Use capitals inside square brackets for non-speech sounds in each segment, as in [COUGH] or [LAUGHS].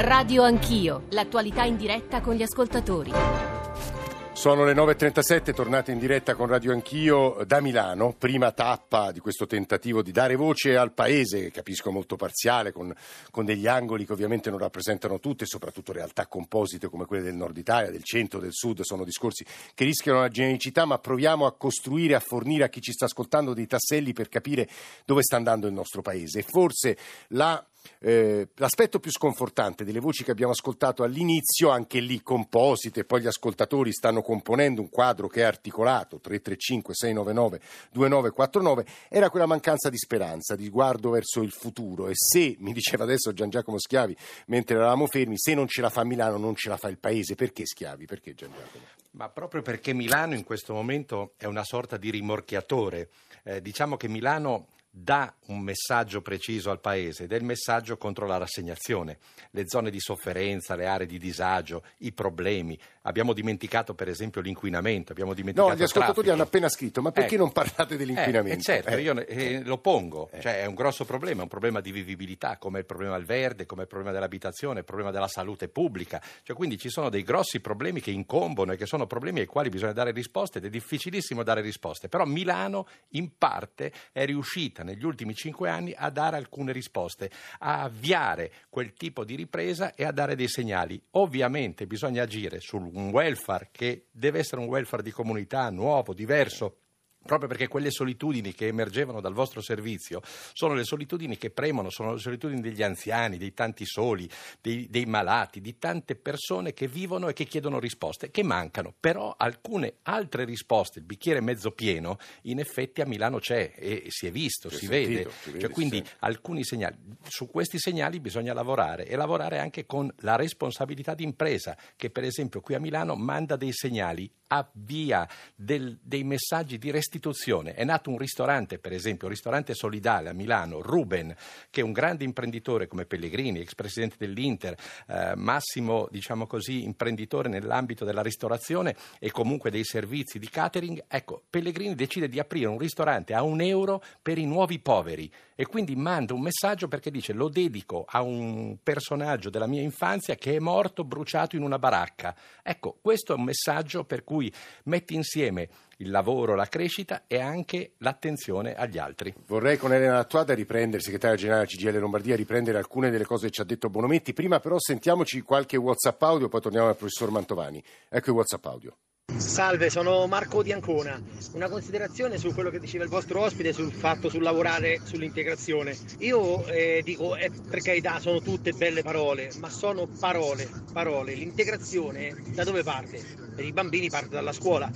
Radio Anch'io, l'attualità in diretta con gli ascoltatori. Sono le 9.37, tornate in diretta con Radio Anch'io da Milano, prima tappa di questo tentativo di dare voce al paese, che capisco molto parziale, con, con degli angoli che ovviamente non rappresentano tutte, soprattutto realtà composite come quelle del nord Italia, del centro, del sud, sono discorsi che rischiano la genericità, ma proviamo a costruire, a fornire a chi ci sta ascoltando dei tasselli per capire dove sta andando il nostro paese. Forse la eh, l'aspetto più sconfortante delle voci che abbiamo ascoltato all'inizio, anche lì composite, poi gli ascoltatori stanno componendo un quadro che è articolato 335 699 2949, era quella mancanza di speranza, di sguardo verso il futuro e se, [LAUGHS] mi diceva adesso Gian Giacomo Schiavi, mentre eravamo fermi, se non ce la fa Milano non ce la fa il paese, perché Schiavi? Perché Gian Giacomo? Ma proprio perché Milano in questo momento è una sorta di rimorchiatore. Eh, diciamo che Milano dà un messaggio preciso al Paese ed è il messaggio contro la rassegnazione, le zone di sofferenza, le aree di disagio, i problemi. Abbiamo dimenticato per esempio l'inquinamento, abbiamo dimenticato No, gli ascoltatori hanno appena scritto, ma perché eh, non parlate dell'inquinamento? Eh, certo, eh. io eh, lo pongo, cioè è un grosso problema, è un problema di vivibilità, come il problema del verde, come il problema dell'abitazione, il problema della salute pubblica. Cioè, quindi ci sono dei grossi problemi che incombono e che sono problemi ai quali bisogna dare risposte ed è difficilissimo dare risposte. Però Milano in parte è riuscita negli ultimi cinque anni a dare alcune risposte, a avviare quel tipo di ripresa e a dare dei segnali. Ovviamente bisogna agire su un welfare che deve essere un welfare di comunità nuovo, diverso proprio perché quelle solitudini che emergevano dal vostro servizio sono le solitudini che premono, sono le solitudini degli anziani, dei tanti soli, dei, dei, malati, di tante persone che vivono e che chiedono risposte, che mancano. Però alcune altre risposte, il bicchiere mezzo pieno, in effetti a Milano c'è e si è visto, si, si vede. Sentito, si vede. Cioè, quindi sì. alcuni segnali. Su questi segnali bisogna lavorare e lavorare anche con la responsabilità di impresa, che per esempio qui a Milano manda dei segnali, avvia del, dei messaggi di restituzione. È nato un ristorante, per esempio, un ristorante solidale a Milano, Ruben, che è un grande imprenditore come Pellegrini, ex presidente dell'Inter, eh, massimo, diciamo così, imprenditore nell'ambito della ristorazione e comunque dei servizi di catering. Ecco, Pellegrini decide di aprire un ristorante a un euro per i nuovi poveri e quindi manda un messaggio perché dice lo dedico a un personaggio della mia infanzia che è morto bruciato in una baracca. Ecco, questo è un messaggio per cui metti insieme il lavoro, la crescita e anche l'attenzione agli altri. Vorrei con Elena Lattuada riprendere, segretaria generale CGL Lombardia, riprendere alcune delle cose che ci ha detto Bonometti. Prima però sentiamoci qualche WhatsApp audio, poi torniamo al professor Mantovani. Ecco i WhatsApp audio. Salve, sono Marco di Ancona. Una considerazione su quello che diceva il vostro ospite sul fatto sul lavorare sull'integrazione. Io eh, dico, eh, per carità, sono tutte belle parole, ma sono parole, parole. L'integrazione da dove parte? Per i bambini parte dalla scuola.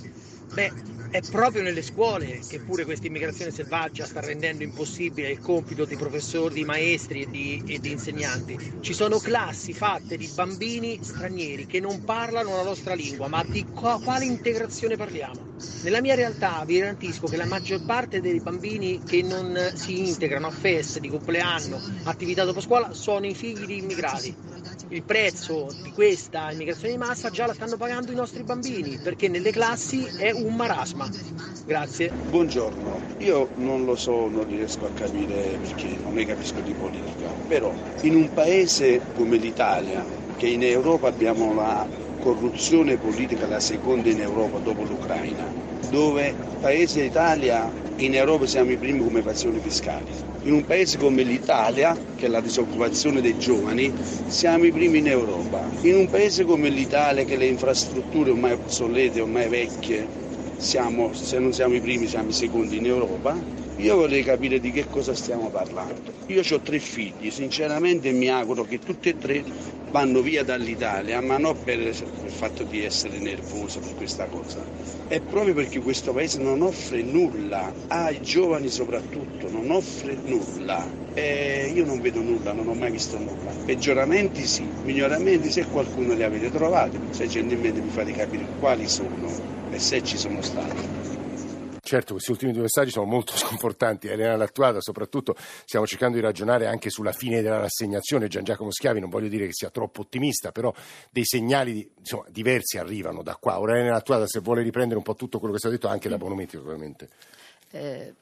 Beh, è proprio nelle scuole che pure questa immigrazione selvaggia sta rendendo impossibile il compito di professori, di maestri e di, e di, insegnanti. Ci sono classi fatte di bambini stranieri che non parlano la nostra lingua, ma di qua, quale integrazione parliamo? Nella mia realtà vi garantisco che la maggior parte dei bambini che non si integrano a feste di compleanno, attività dopo scuola, sono i figli di immigrati il prezzo di questa immigrazione di massa già la stanno pagando i nostri bambini perché nelle classi è un marasma. Grazie. Buongiorno, io non lo so, non riesco a capire perché non ne capisco di politica, però in un paese come l'Italia, che in Europa abbiamo la corruzione politica la seconda in Europa dopo l'Ucraina, dove paese Italia in Europa siamo i primi come evasione fiscale in un paese come l'Italia, che è la disoccupazione dei giovani, siamo i primi in Europa. In un paese come l'Italia, che le infrastrutture ormai obsolete, ormai vecchie, siamo, se non siamo i primi siamo i secondi in Europa, io vorrei capire di che cosa stiamo parlando. Io ho tre figli, sinceramente mi auguro che tutti e tre vanno via dall'Italia, ma non per il fatto di essere nervoso per questa cosa. È proprio perché questo paese non offre nulla, ai giovani soprattutto, non offre nulla. E io non vedo nulla, non ho mai visto nulla. Peggioramenti sì, miglioramenti se qualcuno li avete trovati, se gentilmente mi fate capire quali sono e se ci sono stati. Certo, questi ultimi due messaggi sono molto [LAUGHS] sconfortanti. Elena Lattuada, soprattutto stiamo cercando di ragionare anche sulla fine della rassegnazione. Gian Giacomo Schiavi, non voglio dire che sia troppo ottimista, però dei segnali insomma, diversi arrivano da qua. Ora Elena Lattuada, se vuole riprendere un po' tutto quello che è stato detto, anche da Bonometti ovviamente. Eh,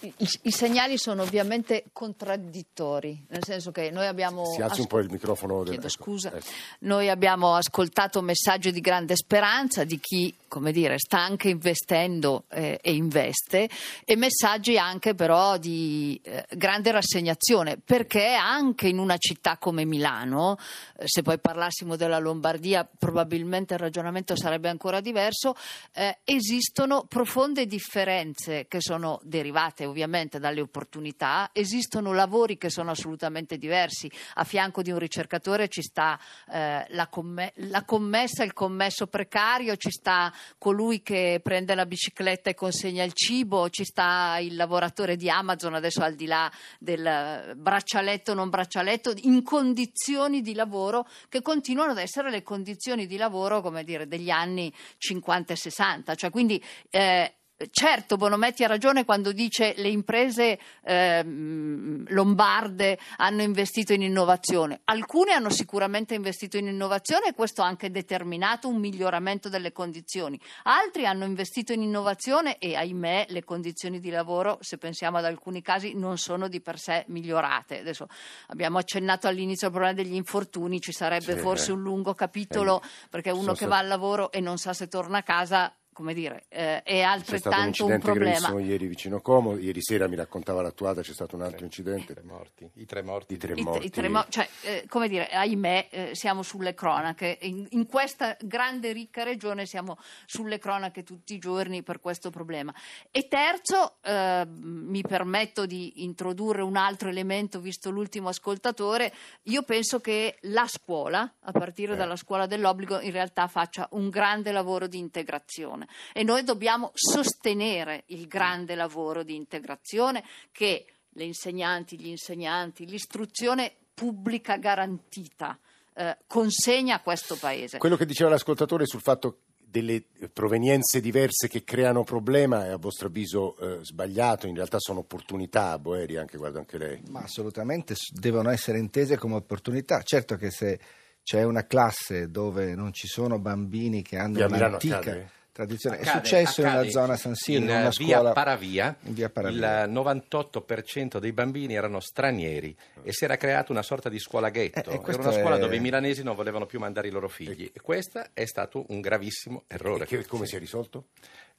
i, i, segnali sono ovviamente contraddittori, nel senso che noi abbiamo... Si alzi un po' il microfono. Chiedo scusa. Ecco. Noi abbiamo ascoltato messaggi di grande speranza di chi, come dire, sta anche investendo eh, e investe e messaggi anche però di eh, grande rassegnazione, perché anche in una città come Milano, eh, se poi parlassimo della Lombardia probabilmente il ragionamento sarebbe ancora diverso, eh, esistono profonde differenze che sono derivate ovviamente dalle opportunità, esistono lavori che sono assolutamente diversi, a fianco di un ricercatore ci sta eh, la, comm- la, commessa, il commesso precario, ci sta colui che prende la bicicletta e consegna il cibo, ci sta il lavoratore di Amazon, adesso al di là del braccialetto o non braccialetto, in condizioni di lavoro che continuano ad essere le condizioni di lavoro come dire, degli anni 50 e 60. Cioè, quindi, eh, certo Bonometti ha ragione quando dice che le imprese eh, lombarde hanno investito in innovazione. Alcune hanno sicuramente investito in innovazione e questo ha anche determinato un miglioramento delle condizioni. Altri hanno investito in innovazione e ahimè le condizioni di lavoro, se pensiamo ad alcuni casi, non sono di per sé migliorate. Adesso abbiamo accennato all'inizio al problema degli infortuni, ci sarebbe sì, forse eh. un lungo capitolo eh, perché uno che va al lavoro e non sa se torna a casa come dire, eh, è altrettanto un, un problema. C'è ieri vicino Como, ieri sera mi raccontava l'attuata, c'è stato un altro incidente. I tre morti. I tre morti. I tre morti. I, i tre mo- cioè, eh, come dire, ahimè, eh, siamo sulle cronache. In, in, questa grande ricca regione siamo sulle cronache tutti i giorni per questo problema. E terzo, eh, mi permetto di introdurre un altro elemento, visto l'ultimo ascoltatore, io penso che la scuola, a partire eh. dalla scuola dell'obbligo, in realtà faccia un grande lavoro di integrazione integrazione e noi dobbiamo sostenere il grande lavoro di integrazione che le insegnanti, gli insegnanti, l'istruzione pubblica garantita eh, consegna a questo Paese. Quello che diceva l'ascoltatore sul fatto delle provenienze diverse che creano problema è a vostro avviso eh, sbagliato, in realtà sono opportunità, Boeri, anche, guarda anche lei. Ma assolutamente devono essere intese come opportunità. Certo che se c'è una classe dove non ci sono bambini che hanno un'antica... Accade? Tradizione. Accade, è successo nella zona San Siro, in, in una via scuola... Paravia, in via Paravia, il 98% dei bambini erano stranieri e si era creata una sorta di scuola ghetto. Eh, era una scuola è... dove i milanesi non volevano più mandare i loro figli. E questo è stato un gravissimo errore. E che, come si è risolto?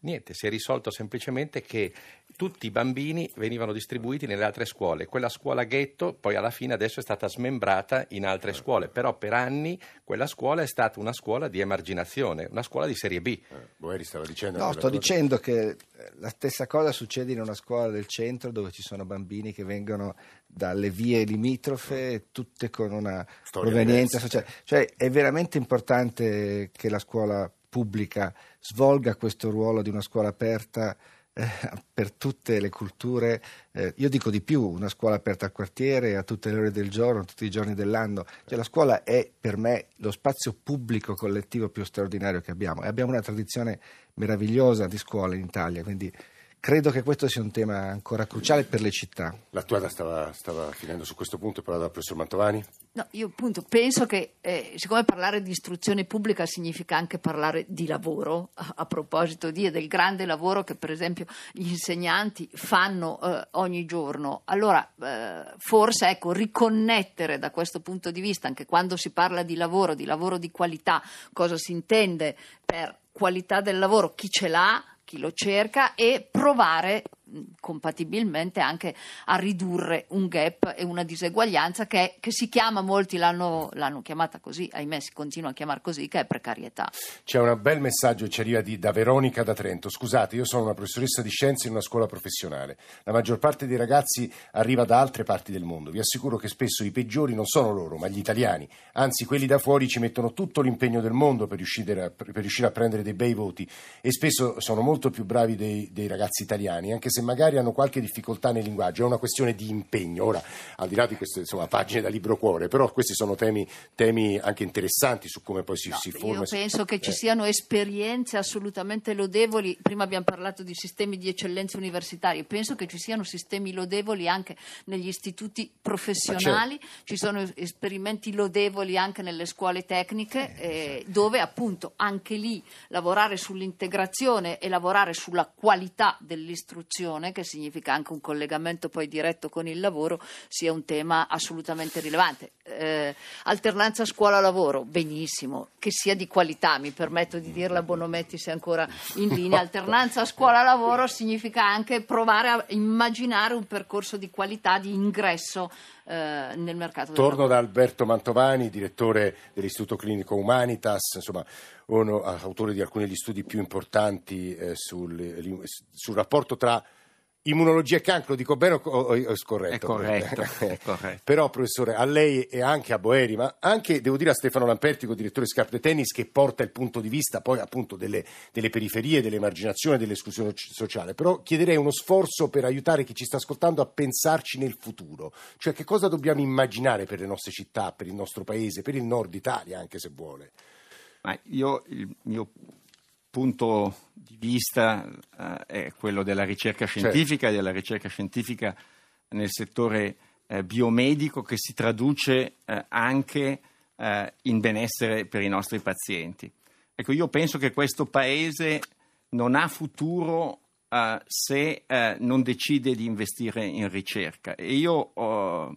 Niente, si è risolto semplicemente che tutti i bambini venivano distribuiti nelle altre scuole. Quella scuola ghetto poi alla fine adesso è stata smembrata in altre eh. scuole, però per anni quella scuola è stata una scuola di emarginazione, una scuola di serie B. Eh, Boeri stava dicendo... No, sto dicendo che eh, la stessa cosa succede in una scuola del centro dove ci sono bambini che vengono dalle vie limitrofe, tutte con una Storia provenienza sociale. Cioè è veramente importante che la scuola pubblica svolga questo ruolo di una scuola aperta eh, per tutte le culture, eh, io dico di più, una scuola aperta al quartiere, a tutte le ore del giorno, tutti i giorni dell'anno. Cioè, la scuola è per me lo spazio pubblico collettivo più straordinario che abbiamo e abbiamo una tradizione meravigliosa di scuole in Italia, quindi Credo che questo sia un tema ancora cruciale per le città. La tua stava, stava finendo su questo punto, però dal professor Mantovani? No, io appunto penso che eh, siccome parlare di istruzione pubblica significa anche parlare di lavoro, a, a proposito di e del grande lavoro che per esempio gli insegnanti fanno eh, ogni giorno, allora eh, forse ecco, riconnettere da questo punto di vista, anche quando si parla di lavoro, di lavoro di qualità, cosa si intende per qualità del lavoro, chi ce l'ha, chi lo cerca e provare compatibilmente anche a ridurre un gap e una diseguaglianza che, che si chiama, molti l'hanno, l'hanno, chiamata così, ahimè si continua a chiamare così, che è precarietà. C'è un bel messaggio che ci arriva di, da Veronica da Trento. Scusate, io sono una professoressa di scienze in una scuola professionale. La maggior parte dei ragazzi arriva da altre parti del mondo. Vi assicuro che spesso i peggiori non sono loro, ma gli italiani. Anzi, quelli da fuori ci mettono tutto l'impegno del mondo per riuscire a, per riuscire a prendere dei bei voti e spesso sono molto più bravi dei, dei ragazzi italiani, anche se magari hanno qualche difficoltà nel linguaggio, è una questione di impegno. Ora, al di là di queste insomma, pagine da libro cuore, però questi sono temi, temi anche interessanti su come poi si, no, si forma. Io penso che ci eh. siano esperienze assolutamente lodevoli. Prima abbiamo parlato di sistemi di eccellenza universitaria, penso che ci siano sistemi lodevoli anche negli istituti professionali, ci sono esperimenti lodevoli anche nelle scuole tecniche, eh, dove appunto anche lì lavorare sull'integrazione e lavorare sulla qualità dell'istruzione persone, che significa anche un collegamento poi diretto con il lavoro, sia un tema assolutamente rilevante. Eh, alternanza scuola-lavoro, benissimo, che sia di qualità, mi permetto di dirla, Bonometti se ancora in linea, alternanza scuola-lavoro significa anche provare a immaginare un percorso di qualità di ingresso eh, nel mercato Torno del lavoro. da Alberto Mantovani, direttore dell'Istituto Clinico Humanitas, insomma, uno, autore di alcuni degli studi più importanti eh, sul, sul rapporto tra Immunologia e cancro, dico bene o, o, o scorretto? È corretto, [LAUGHS] è corretto. Però, professore, a lei e anche a Boeri, ma anche, devo dire, a Stefano Lampertico, direttore Scarpe Tennis, che porta il punto di vista poi appunto delle, delle periferie, dell'emarginazione, dell'esclusione sociale. Però chiederei uno sforzo per aiutare chi ci sta ascoltando a pensarci nel futuro. Cioè, che cosa dobbiamo immaginare per le nostre città, per il nostro paese, per il nord Italia, anche se vuole? Ma io, il mio punto di vista eh, è quello della ricerca scientifica certo. e della ricerca scientifica nel settore eh, biomedico che si traduce eh, anche eh, in benessere per i nostri pazienti. Ecco, io penso che questo Paese non ha futuro eh, se eh, non decide di investire in ricerca e io ho,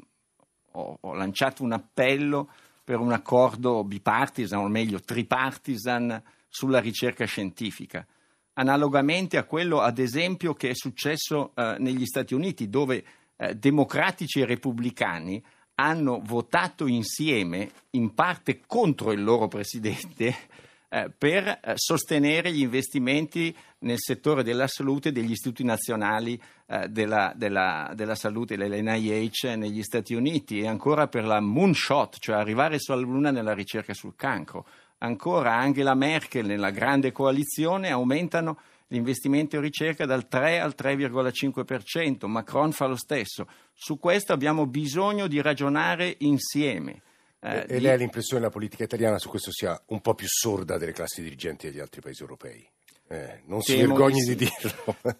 ho, ho lanciato un appello per un accordo bipartisan, o meglio tripartisan, sulla ricerca scientifica, analogamente a quello, ad esempio, che è successo eh, negli Stati Uniti, dove eh, democratici e repubblicani hanno votato insieme, in parte contro il loro presidente, [LAUGHS] eh, per eh, sostenere gli investimenti nel settore della salute degli istituti nazionali eh, della, della, della, salute, l'NIH negli Stati Uniti e ancora per la moonshot, cioè arrivare sulla Luna nella ricerca sul cancro ancora Angela Merkel nella grande coalizione aumentano gli investimenti in ricerca dal 3 al 3,5%, Macron fa lo stesso. Su questo abbiamo bisogno di ragionare insieme. Eh, e lei ha l'impressione che la politica italiana su questo sia un po' più sorda delle classi dirigenti degli altri paesi europei? Eh, non si Temo vergogni di, di, sì. dirlo. [LAUGHS]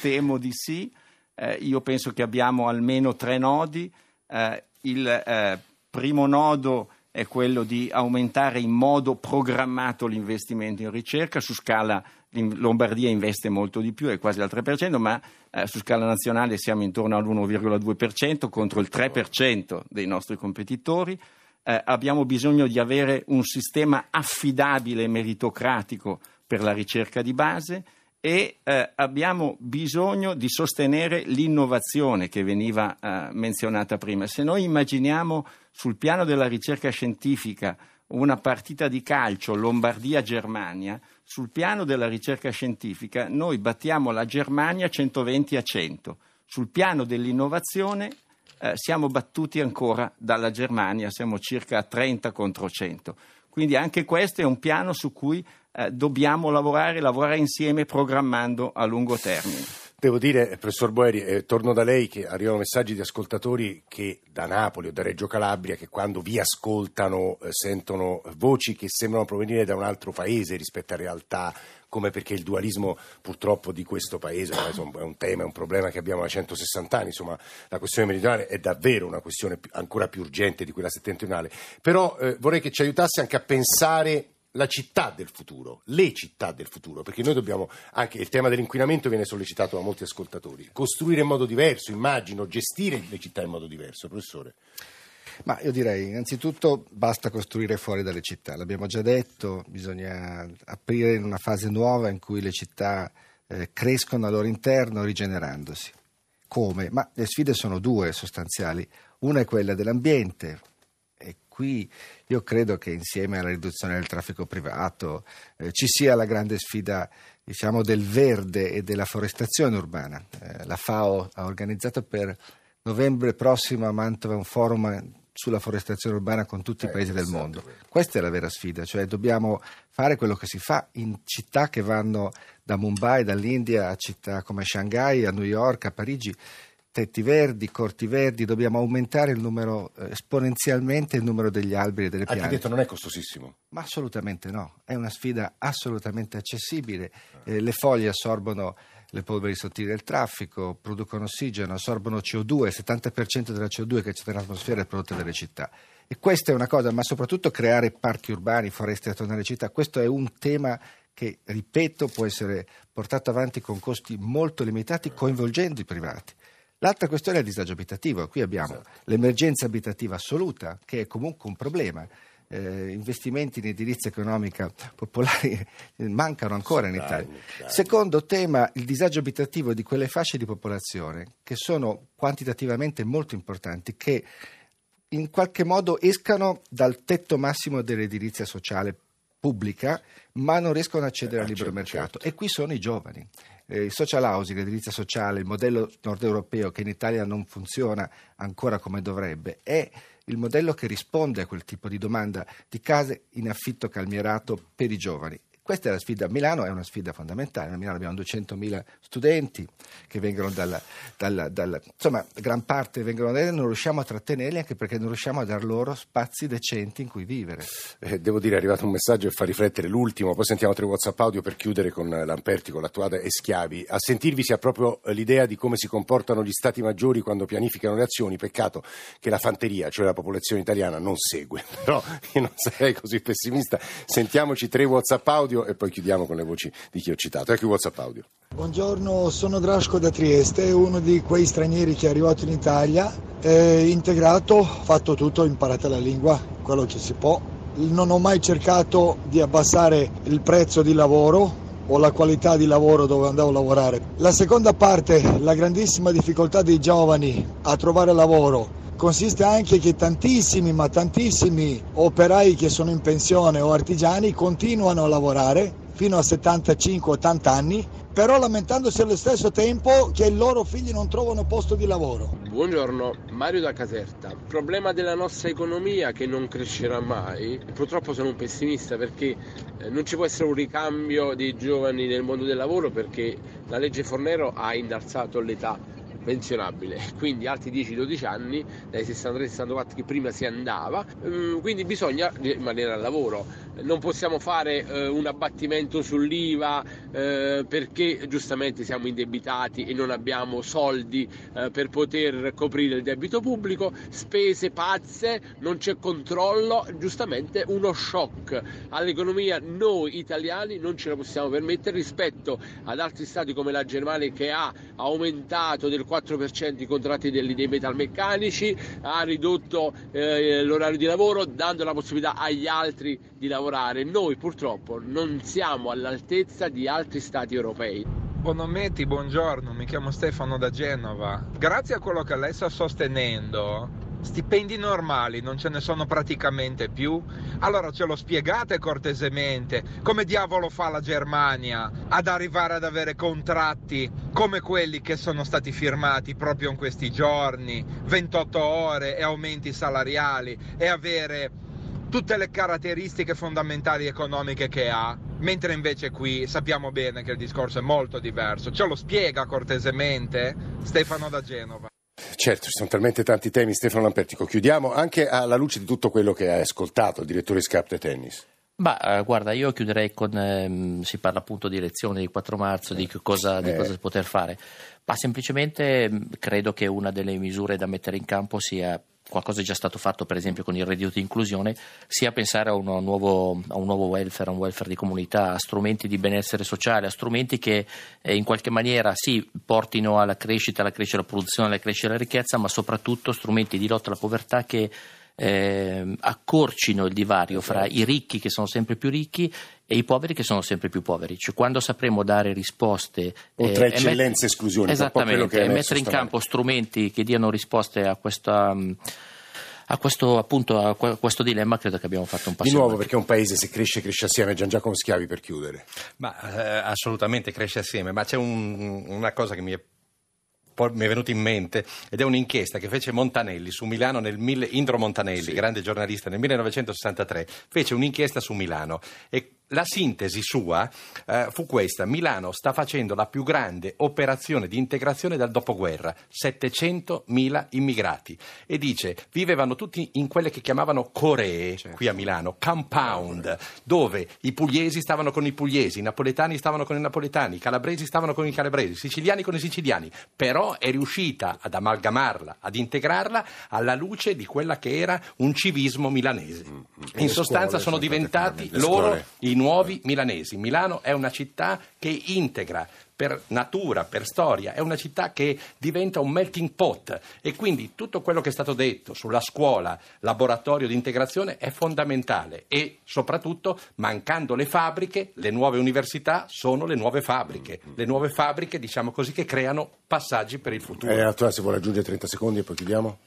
Temo di sì. Eh, io penso che abbiamo almeno tre nodi. Eh, il eh, primo nodo è quello di aumentare in modo programmato l'investimento in ricerca su scala Lombardia investe molto di più, è quasi al 3%, ma eh, su scala nazionale siamo intorno all'1,2% contro il 3% dei nostri competitori. Eh, abbiamo bisogno di avere un sistema affidabile e meritocratico per la ricerca di base e eh, abbiamo bisogno di sostenere l'innovazione che veniva eh, menzionata prima. Se noi immaginiamo sul piano della ricerca scientifica una partita di calcio Lombardia-Germania, sul piano della ricerca scientifica noi battiamo la Germania 120 a 100. Sul piano dell'innovazione eh, siamo battuti ancora dalla Germania, siamo circa a 30 contro 100. Quindi anche questo è un piano su cui eh, dobbiamo lavorare, lavorare insieme programmando a lungo termine. Devo dire, professor Boeri, eh, torno da lei che arrivano messaggi di ascoltatori che da Napoli o da Reggio Calabria che quando vi ascoltano eh, sentono voci che sembrano provenire da un altro paese rispetto a realtà come perché il dualismo purtroppo di questo paese è un tema, è un problema che abbiamo da 160 anni, insomma la questione meridionale è davvero una questione ancora più urgente di quella settentrionale, però eh, vorrei che ci aiutasse anche a pensare la città del futuro, le città del futuro, perché noi dobbiamo, anche il tema dell'inquinamento viene sollecitato da molti ascoltatori, costruire in modo diverso, immagino, gestire le città in modo diverso, professore. Ma io direi innanzitutto basta costruire fuori dalle città, l'abbiamo già detto, bisogna aprire in una fase nuova in cui le città eh, crescono al loro interno rigenerandosi. Come? Ma le sfide sono due sostanziali. Una è quella dell'ambiente, qui io credo che insieme alla riduzione del traffico privato eh, ci sia la grande sfida diciamo, del verde e della forestazione urbana. Eh, la FAO ha organizzato per novembre prossimo a Mantova un forum sulla forestazione urbana con tutti eh, i paesi del mondo. Questa è la vera sfida, cioè dobbiamo fare quello che si fa in città che vanno da Mumbai, dall'India a città come Shanghai, a New York, a Parigi tetti verdi, corti verdi, dobbiamo aumentare il numero, eh, esponenzialmente il numero degli alberi e delle piante. Architetto non è costosissimo? Ma assolutamente no, è una sfida assolutamente accessibile. Eh, le foglie assorbono le polveri sottili del traffico, producono ossigeno, assorbono CO2, il 70% della CO2 che c'è nell'atmosfera è prodotta dalle città. E questa è una cosa, ma soprattutto creare parchi urbani, foreste attorno alle città, questo è un tema che, ripeto, può essere portato avanti con costi molto limitati coinvolgendo i privati. L'altra questione è il disagio abitativo. Qui abbiamo esatto. l'emergenza abitativa assoluta, che è comunque un problema. Eh, investimenti in edilizia economica popolare [LAUGHS] mancano ancora in Italia. Secondo tema, il disagio abitativo di quelle fasce di popolazione che sono quantitativamente molto importanti, che in qualche modo escano dal tetto massimo dell'edilizia sociale pubblica, ma non riescono ad accedere eh, al libero certo, mercato. E qui sono i giovani. Eh, il social housing, l'edilizia sociale, il modello nord europeo che in Italia non funziona ancora come dovrebbe, è il modello che risponde a quel tipo di domanda di case in affitto calmierato per i giovani. Questa è la sfida. Milano è una sfida fondamentale. A Milano abbiamo 200.000 studenti che vengono dalla, dalla, dalla insomma, gran parte vengono da lì, non riusciamo a trattenerli anche perché non riusciamo a dar loro spazi decenti in cui vivere. Eh, devo dire, è arrivato un messaggio che fa riflettere l'ultimo, poi sentiamo tre WhatsApp audio per chiudere con Lamperti, con l'attuale e Schiavi. A sentirvi si ha proprio l'idea di come si comportano gli stati maggiori quando pianificano le azioni. Peccato che la fanteria, cioè la popolazione italiana, non segue. [LAUGHS] Però io non sarei così pessimista. Sentiamoci tre WhatsApp audio audio e poi chiudiamo con le voci di chi ho citato. Ecco il WhatsApp audio. Buongiorno, sono Drasco da Trieste, uno di quei stranieri che è arrivato in Italia, è integrato, fatto tutto, imparato la lingua, quello che si può. Non ho mai cercato di abbassare il prezzo di lavoro, o la qualità di lavoro dove andavo a lavorare. La seconda parte, la grandissima difficoltà dei giovani a trovare lavoro, consiste anche che tantissimi, ma tantissimi operai che sono in pensione o artigiani continuano a lavorare fino a 75-80 anni, però lamentandosi allo stesso tempo che i loro figli non trovano posto di lavoro. Buongiorno, Mario da Caserta. Il problema della nostra economia che non crescerà mai, purtroppo sono un pessimista perché eh, non ci può essere un ricambio dei giovani nel mondo del lavoro perché la legge Fornero ha innalzato l'età pensionabile, [LAUGHS] quindi altri 10-12 anni dai 63-64 che prima si andava, mm, quindi bisogna rimanere al lavoro. Non possiamo fare eh, un abbattimento sull'IVA eh, perché giustamente siamo indebitati e non abbiamo soldi eh, per poter coprire il debito pubblico, spese pazze, non c'è controllo, giustamente uno shock. All'economia noi italiani non ce la possiamo permettere rispetto ad altri stati come la Germania che ha aumentato del 4% i contratti dei, dei metalmeccanici, ha ridotto eh, l'orario di lavoro dando la possibilità agli altri di lavorare. Noi purtroppo non siamo all'altezza di altri stati europei. Bonometti, buongiorno, mi chiamo Stefano da Genova. Grazie a quello che lei sta sostenendo, stipendi normali non ce ne sono praticamente più? Allora ce lo spiegate cortesemente come diavolo fa la Germania ad arrivare ad avere contratti come quelli che sono stati firmati proprio in questi giorni, 28 ore e aumenti salariali e avere tutte le caratteristiche fondamentali economiche che ha, mentre invece qui sappiamo bene che il discorso è molto diverso. Ce lo spiega cortesemente Stefano da Genova. Certo, ci sono talmente tanti temi, Stefano Lampertico. Chiudiamo anche alla luce di tutto quello che hai ascoltato, il direttore Scarpe Tennis. Ma eh, guarda, io chiuderei con, ehm, si parla appunto di elezioni di 4 marzo, di cosa, di eh. cosa poter fare, ma semplicemente credo che una delle misure da mettere in campo sia qualcosa è già stato fatto per esempio con il reddito di inclusione, sia pensare a, nuovo, a un nuovo welfare, a un welfare di comunità, a strumenti di benessere sociale, a strumenti che eh, in qualche maniera sì portino alla crescita, alla crescita della produzione, alla crescita della ricchezza, ma soprattutto strumenti di lotta alla povertà che eh, accorcino il divario fra i ricchi che sono sempre più ricchi e i poveri che sono sempre più poveri. Cioè, quando sapremo dare risposte. Oltre eh, eccellenza e esclusione. Esattamente, e mettere in campo strumenti che diano risposte a questa. A questo, appunto, a questo dilemma credo che abbiamo fatto un passo di nuovo avanti. perché un paese se cresce cresce assieme Gian Giacomo Schiavi per chiudere ma eh, assolutamente cresce assieme ma c'è un, una cosa che mi è mi è venuto in mente ed è un'inchiesta che fece Montanelli su Milano nel Indro Montanelli, sì. grande giornalista, nel 1963, fece un'inchiesta su Milano e la sintesi sua eh, fu questa: Milano sta facendo la più grande operazione di integrazione dal dopoguerra, 700.000 immigrati. E dice: vivevano tutti in quelle che chiamavano coree certo. qui a Milano, compound, dove i pugliesi stavano con i pugliesi, i napoletani stavano con i napoletani, i calabresi stavano con i calabresi, i siciliani con i siciliani. Però è riuscita ad amalgamarla, ad integrarla alla luce di quella che era un civismo milanese. Mm, mm. In sostanza sono diventati loro i nuovi milanesi. Milano è una città che integra per natura, per storia, è una città che diventa un melting pot e quindi tutto quello che è stato detto sulla scuola, laboratorio di integrazione è fondamentale e soprattutto mancando le fabbriche, le nuove università sono le nuove fabbriche, le nuove fabbriche diciamo così che creano passaggi per il futuro. Eh, Antonio, se vuole aggiungere 30 secondi e poi chiudiamo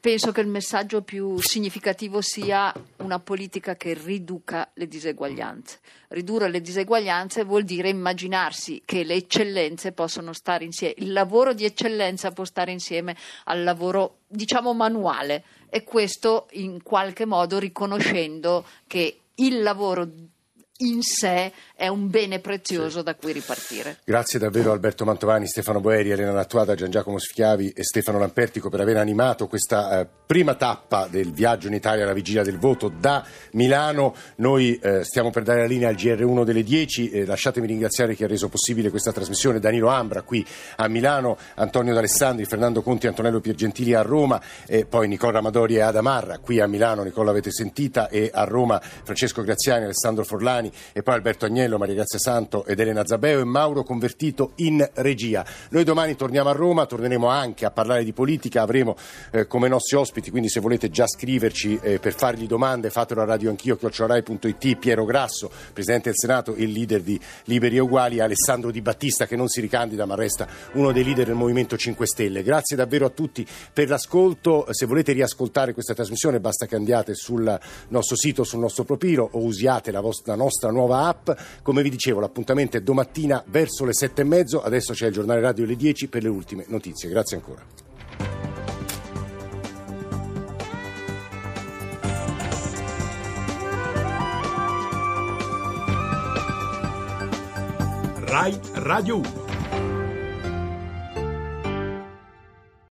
penso che il messaggio più significativo sia una politica che riduca le diseguaglianze. Ridurre le diseguaglianze vuol dire immaginarsi che le eccellenze possono stare insieme, il lavoro di eccellenza può stare insieme al lavoro diciamo manuale e questo in qualche modo riconoscendo che il lavoro in sé è un bene prezioso sì. da cui ripartire. Grazie davvero Alberto Mantovani, Stefano Boeri, Elena Lattuada, Gian Giacomo Schiavi e Stefano Lampertico per aver animato questa eh, prima tappa del viaggio in Italia alla vigilia del voto da Milano. Noi eh, stiamo per dare la linea al GR1 delle 10. Eh, lasciatemi ringraziare chi ha reso possibile questa trasmissione, Danilo Ambra qui a Milano, Antonio D'Alessandri, Fernando Conti, Antonello Piergentili a Roma e poi Nicola Amadori e Adamarra qui a Milano, Nicola avete sentita e a Roma Francesco Graziani, Alessandro Forlani Romani e poi Alberto Agnello, Maria Grazia Santo ed Elena Zabeo e Mauro Convertito in regia. Noi domani torniamo a Roma, torneremo anche a parlare di politica, avremo eh, come nostri ospiti, quindi se volete già scriverci eh, per fargli domande fatelo a radioanchio chiocciorai.it Piero Grasso, Presidente del Senato, il leader di Liberi e Uguali, Alessandro Di Battista che non si ricandida ma resta uno dei leader del Movimento 5 Stelle. Grazie davvero a tutti per l'ascolto, se volete riascoltare questa trasmissione basta che andiate sul nostro sito, sul nostro profilo o usiate la, vostra, la nostra nostra nuova app. Come vi dicevo, l'appuntamento è domattina verso le sette e mezzo. Adesso c'è il giornale radio alle 10 per le ultime notizie. Grazie ancora. Rai Radio 1